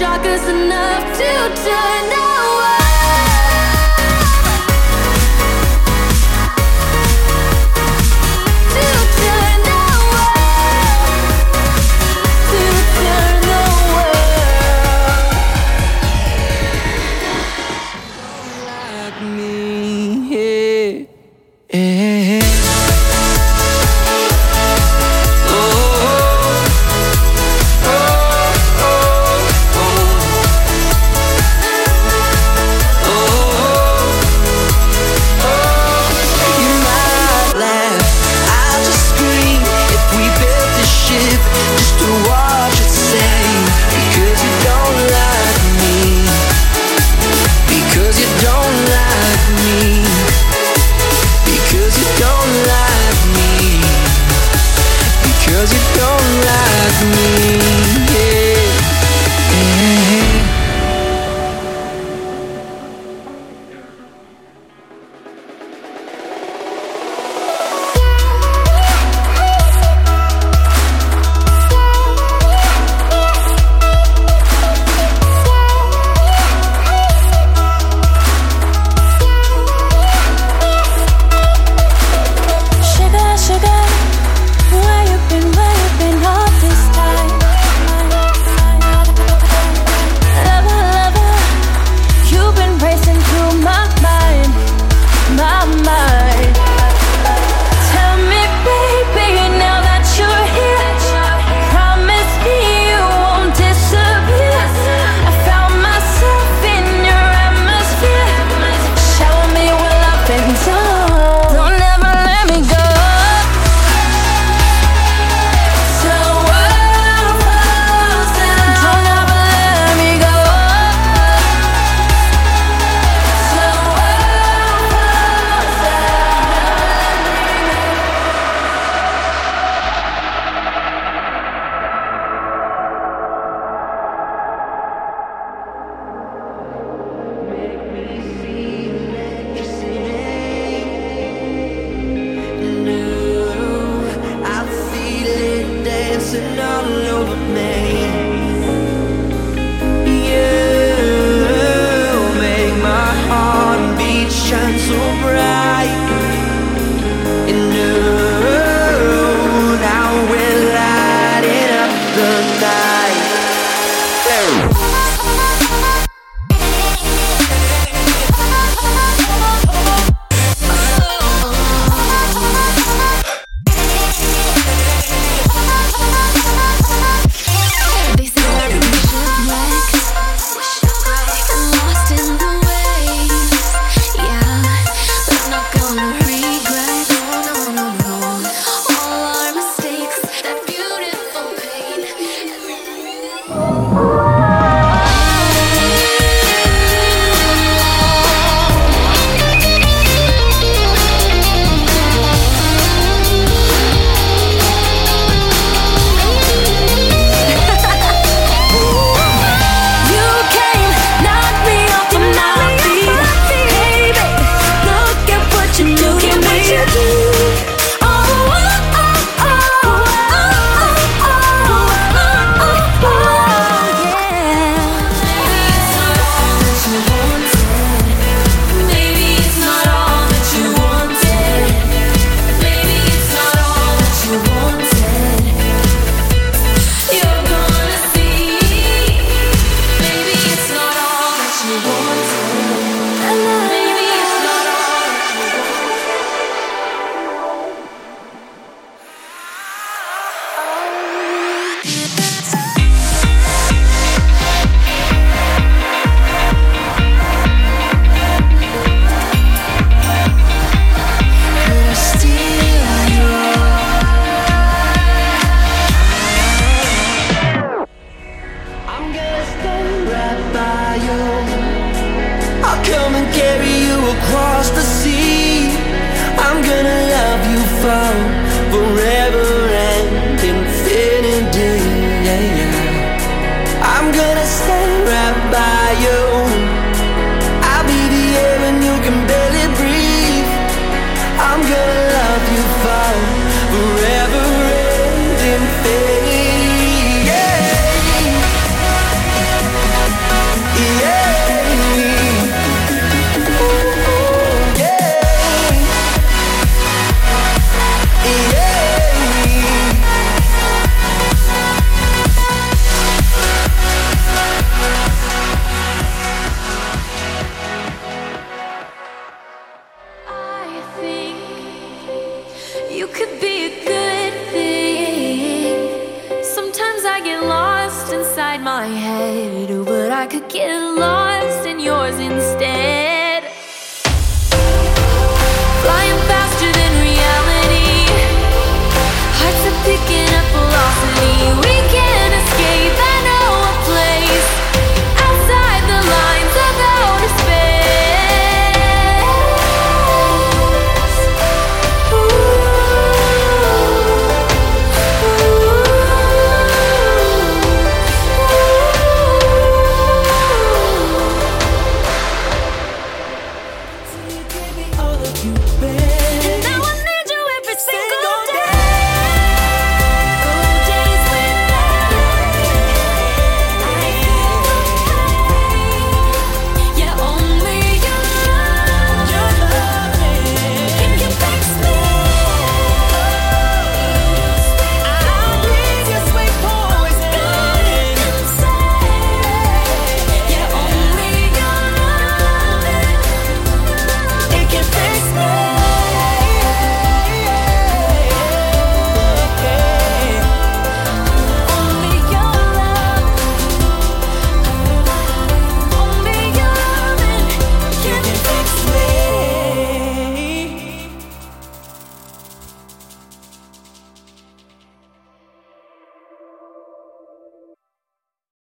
shock us enough to turn I'll come and carry you across the sea. I'm gonna love you for forever. I get lost inside my head, but I could get lost. you